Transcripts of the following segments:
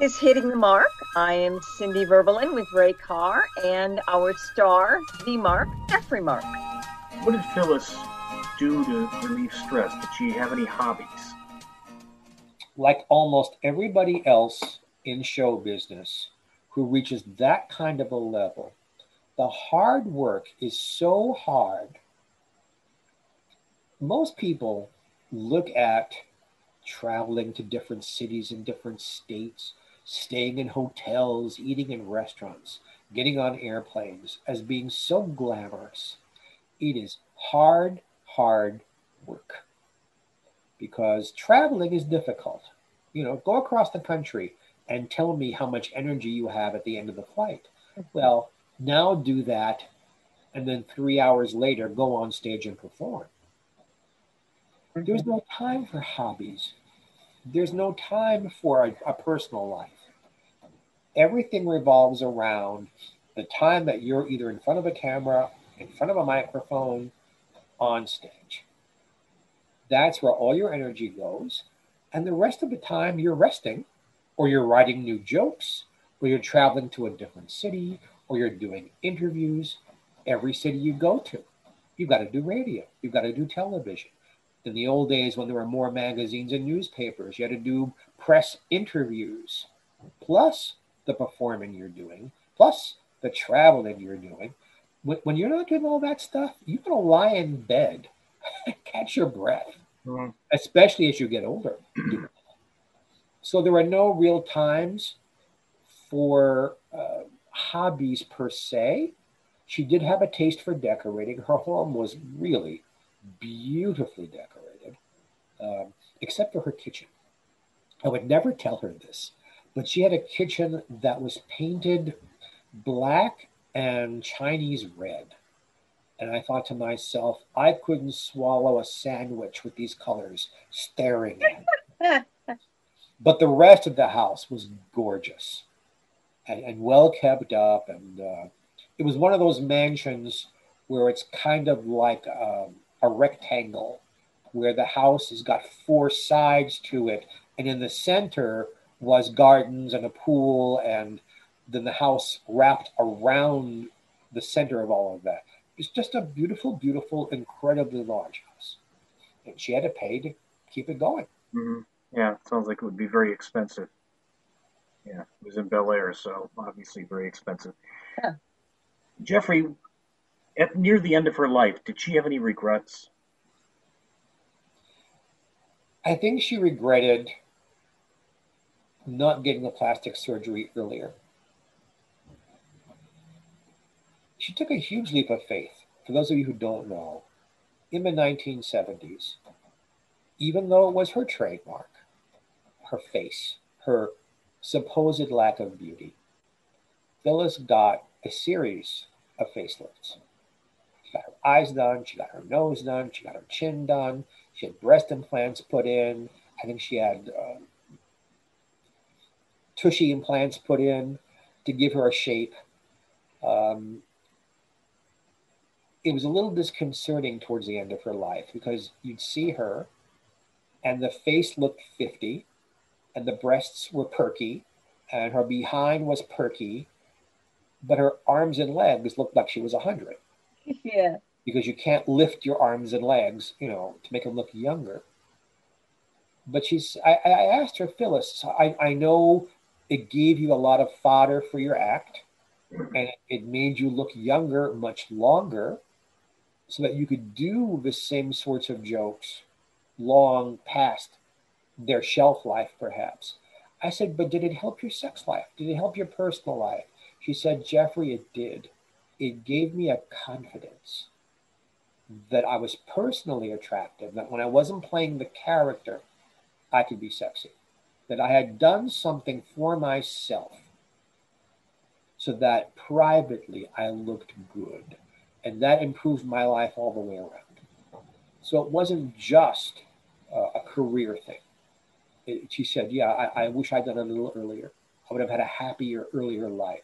Is hitting the mark. I am Cindi Verbelun with Ray Carr and our star, the Mark, Geoffrey Mark. What did Phyllis do to relieve stress? Did she have any hobbies? Like almost everybody else in show business who reaches that kind of a level, the hard work is so hard. Most people look at traveling to different cities in different states, staying in hotels, eating in restaurants, getting on airplanes as being so glamorous. It is hard, hard work because traveling is difficult. You know, go across the country and tell me how much energy you have at the end of the flight. Well, now do that, and then three hours later, go on stage and perform. There's no time for hobbies. There's no time for a, a personal life. Everything revolves around the time that you're either in front of a camera, in front of a microphone, on stage. That's where all your energy goes. And the rest of the time, you're resting, or you're writing new jokes, or you're traveling to a different city, or you're doing interviews. Every city you go to, you've got to do radio, you've got to do television. In the old days, when there were more magazines and newspapers, you had to do press interviews, plus the performing you're doing, plus the traveling you're doing. When you're not doing all that stuff, you're going to lie in bed, catch your breath, mm-hmm. especially as you get older. so there are no real times for uh, hobbies per se. She did have a taste for decorating. Her home was really beautifully decorated, um, except for her kitchen. I would never tell her this, but she had a kitchen that was painted black and Chinese red. And I thought to myself, I couldn't swallow a sandwich with these colors staring at me. but the rest of the house was gorgeous and, and well kept up. And uh, it was one of those mansions where it's kind of like um, a rectangle, where the house has got four sides to it. And in the center was gardens and a pool, and then the house wrapped around the center of all of that. It's just a beautiful, beautiful, incredibly large house. And she had to pay to keep it going. Mm-hmm. Yeah, it sounds like it would be very expensive. Yeah, it was in Bel Air, so obviously very expensive. Yeah. Geoffrey, at near the end of her life, did she have any regrets? I think she regretted not getting the plastic surgery earlier. She took a huge leap of faith. For those of you who don't know, in the 1970s, even though it was her trademark, her face, her supposed lack of beauty, Phyllis got a series of facelifts. She got her eyes done, she got her nose done, she got her chin done, she had breast implants put in. I think she had um, tushy implants put in to give her a shape. Um, it was a little disconcerting towards the end of her life because you'd see her and the face looked 50 and the breasts were perky and her behind was perky but her arms and legs looked like she was 100 yeah. Because you can't lift your arms and legs you know to make them look younger. But she's i, I asked her phyllis I, I know it gave you a lot of fodder for your act and it made you look younger much longer so that you could do the same sorts of jokes long past their shelf life, perhaps. I said, but did it help your sex life? Did it help your personal life? She said, Geoffrey, it did. It gave me a confidence that I was personally attractive, that when I wasn't playing the character, I could be sexy, that I had done something for myself so that privately I looked good. And that improved my life all the way around. So it wasn't just uh, a career thing. It, she said, Yeah, I, I wish I'd done it a little earlier. I would have had a happier, earlier life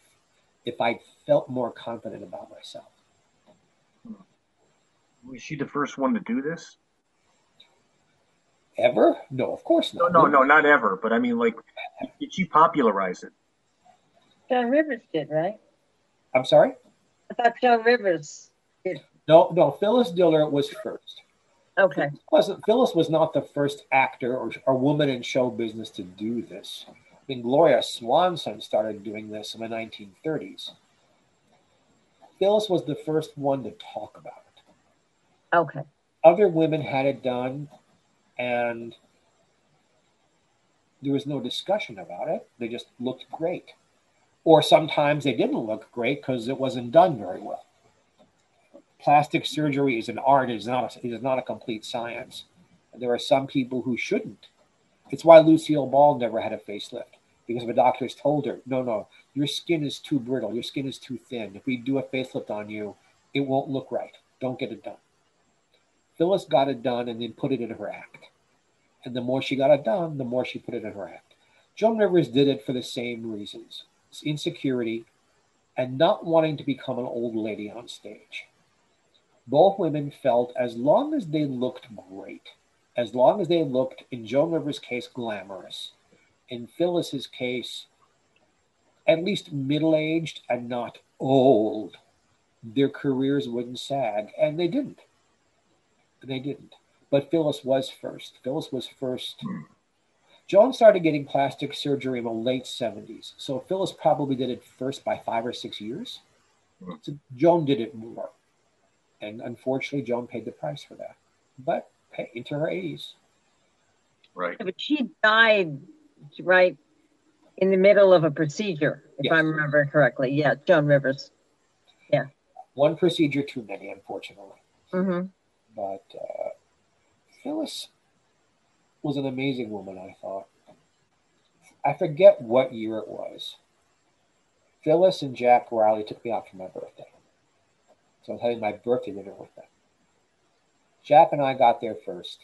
if I felt more confident about myself. Was she the first one to do this? Ever? No, of course not. No, no, no, not ever. But I mean, like, did she popularize it? Joan Rivers did, right? I'm sorry? I thought Joan Rivers did. No, no, Phyllis Diller was first. Okay. Wasn't Phyllis was not the first actor or, or woman in show business to do this. I mean, Gloria Swanson started doing this in the 1930s. Phyllis was the first one to talk about it. Okay. Other women had it done, and there was no discussion about it. They just looked great. Or sometimes they didn't look great because it wasn't done very well. Plastic surgery is an art, it is not a, it is not a complete science. There are some people who shouldn't. It's why Lucille Ball never had a facelift because the doctors told her, no, no, your skin is too brittle, your skin is too thin. If we do a facelift on you, it won't look right. Don't get it done. Phyllis got it done and then put it in her act. And the more she got it done, the more she put it in her act. Joan Rivers did it for the same reasons insecurity and not wanting to become an old lady on stage. Both women felt as long as they looked great, as long as they looked, in Joan Rivers' case, glamorous, in Phyllis's case, at least middle aged and not old, their careers wouldn't sag. And they didn't. They didn't. But Phyllis was first. Phyllis was first. Joan started getting plastic surgery in the late 70s. So Phyllis probably did it first by five or six years. So Joan did it more. And unfortunately, Joan paid the price for that. But hey, into her 80s. Right. But she died right in the middle of a procedure, if Yes. I remember correctly. Yeah, Joan Rivers. Yeah. One procedure too many, unfortunately. Mm-hmm. But uh, Phyllis was an amazing woman, I thought. I forget what year it was. Phyllis and Jack Riley took me out for my birthday. So I was having my birthday dinner with them. Jack and I got there first.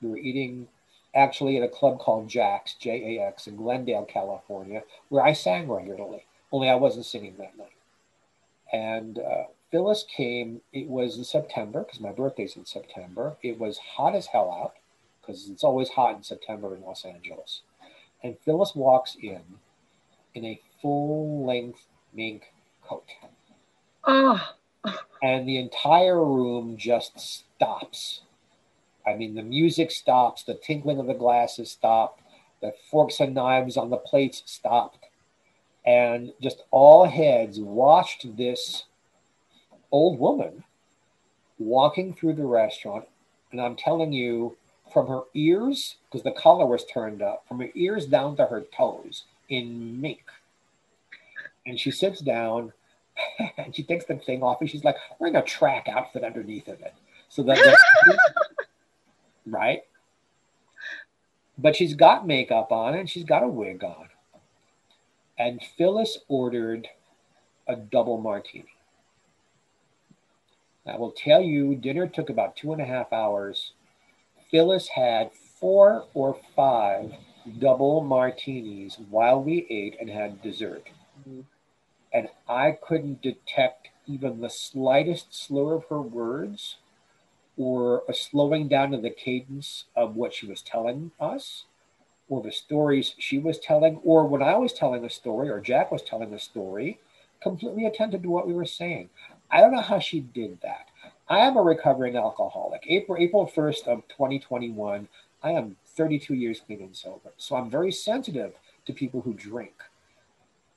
We were eating actually at a club called Jack's, J A X, in Glendale, California, where I sang regularly, only I wasn't singing that night. And uh, Phyllis came, it was in September, because my birthday's in September. It was hot as hell out, because it's always hot in September in Los Angeles. And Phyllis walks in in a full length mink coat. Oh, And the entire room just stops. I mean, the music stops, the tinkling of the glasses stopped, the forks and knives on the plates stopped. And just all heads watched this old woman walking through the restaurant. And I'm telling you, from her ears, because the collar was turned up, from her ears down to her toes in mink. And she sits down and she takes the thing off and she's like wearing a track outfit underneath of it. So that, that right? But she's got makeup on and she's got a wig on. And Phyllis ordered a double martini. I will tell you, dinner took about two and a half hours. Phyllis had four or five double martinis while we ate and had dessert. Mm-hmm. And I couldn't detect even the slightest slur of her words or a slowing down of the cadence of what she was telling us or the stories she was telling or when I was telling a story or Jack was telling a story, completely attentive to what we were saying. I don't know how she did that. I am a recovering alcoholic. April April 1st of 2021, I am 32 years clean and sober. So I'm very sensitive to people who drink.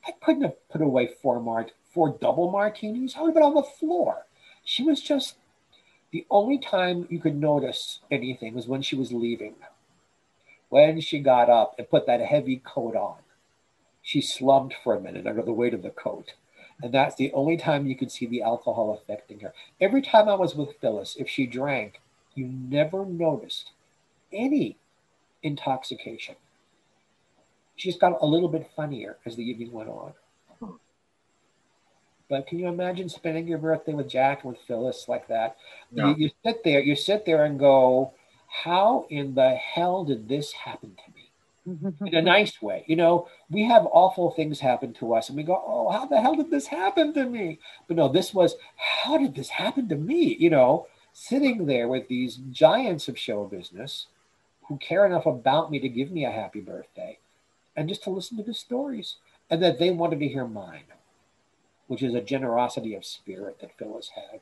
I couldn't have put away four mart four double martinis. I would have been on the floor. She was just the only time you could notice anything was when she was leaving. When she got up and put that heavy coat on, she slumped for a minute under the weight of the coat. And that's the only time you could see the alcohol affecting her. Every time I was with Phyllis, if she drank, you never noticed any intoxication. She just got a little bit funnier as the evening went on. But can you imagine spending your birthday with Jack and with Phyllis like that? No. You, you sit there, you sit there and go, "How in the hell did this happen to me?" In a nice way, you know. We have awful things happen to us, and we go, "Oh, how the hell did this happen to me?" But no, this was, "How did this happen to me?" You know, sitting there with these giants of show business who care enough about me to give me a happy birthday, and just to listen to the stories, and that they wanted to hear mine which is a generosity of spirit that Phyllis had.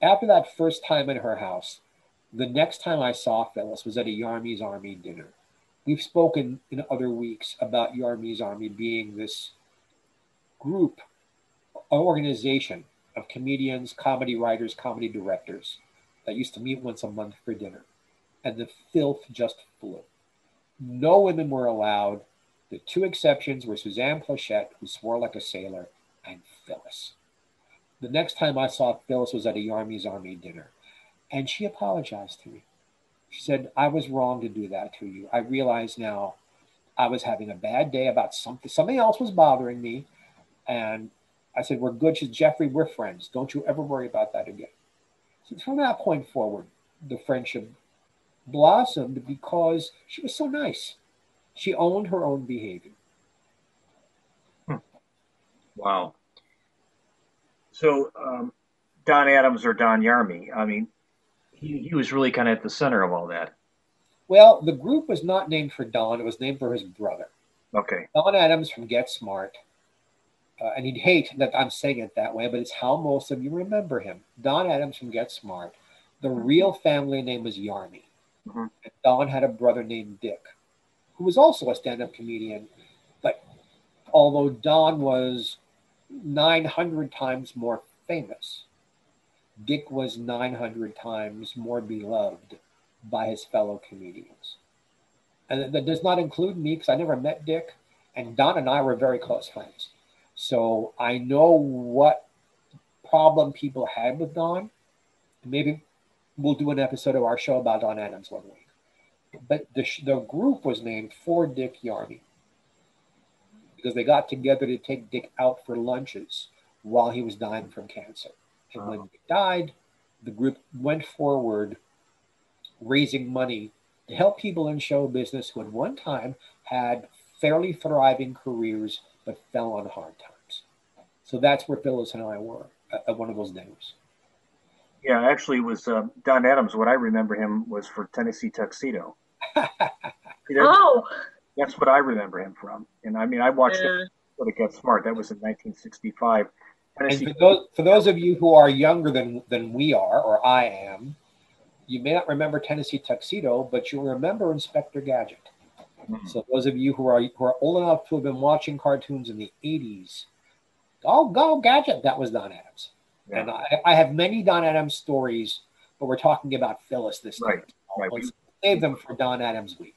After that first time in her house, the next time I saw Phyllis was at a Yarmy's Army dinner. We've spoken in other weeks about Yarmy's Army being this group, organization of comedians, comedy writers, comedy directors that used to meet once a month for dinner. And the filth just flew. No women were allowed. The two exceptions were Suzanne Pleshette, who swore like a sailor, and Phyllis. The next time I saw Phyllis was at a Yarmy's Army dinner, and she apologized to me. She said, I was wrong to do that to you. I realize now I was having a bad day about something. Something else was bothering me. And I said, We're good. She said, Geoffrey, we're friends. Don't you ever worry about that again. So from that point forward, the friendship blossomed because she was so nice. She owned her own behavior. Wow. So um, Don Adams or Don Yarmy, I mean, he, he was really kind of at the center of all that. Well, the group was not named for Don, it was named for his brother. Okay. Don Adams from Get Smart. Uh, and he'd hate that I'm saying it that way, but it's how most of you remember him. Don Adams from Get Smart. The real family name was Yarmy. Mhm. And Don had a brother named Dick, who was also a stand up comedian. But although Don was 900 times more famous, Dick was 900 times more beloved by his fellow comedians. And that does not include me because I never met Dick. And Don and I were very close friends. So I know what problem people had with Don. Maybe we'll do an episode of our show about Don Adams one week. But the, the group was named for Dick Yarmy because they got together to take Dick out for lunches while he was dying from cancer. And when Dick died, the group went forward raising money to help people in show business who at one time had fairly thriving careers but fell on hard times. So that's where Phyllis and I were at, at one of those dinners. Yeah, actually, it was uh, Don Adams. What I remember him was for Tennessee Tuxedo. Oh, That's what I remember him from. And I mean, I watched yeah. it to Get Smart. That was in 1965. And for those, for those of you who are younger than, than we are, or I am, you may not remember Tennessee Tuxedo, but you'll remember Inspector Gadget. Mhm. So those of you who are who are old enough to have been watching cartoons in the 80s, oh, go Gadget, that was Don Adams. Yeah. And I, I have many Don Adams stories, but we're talking about Phyllis this time. Right, right. Save them for Don Adams week.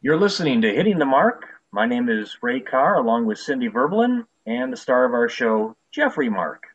You're listening to Hitting the Mark. My name is Ray Carr, along with Cindi Verbelun and the star of our show, Geoffrey Mark.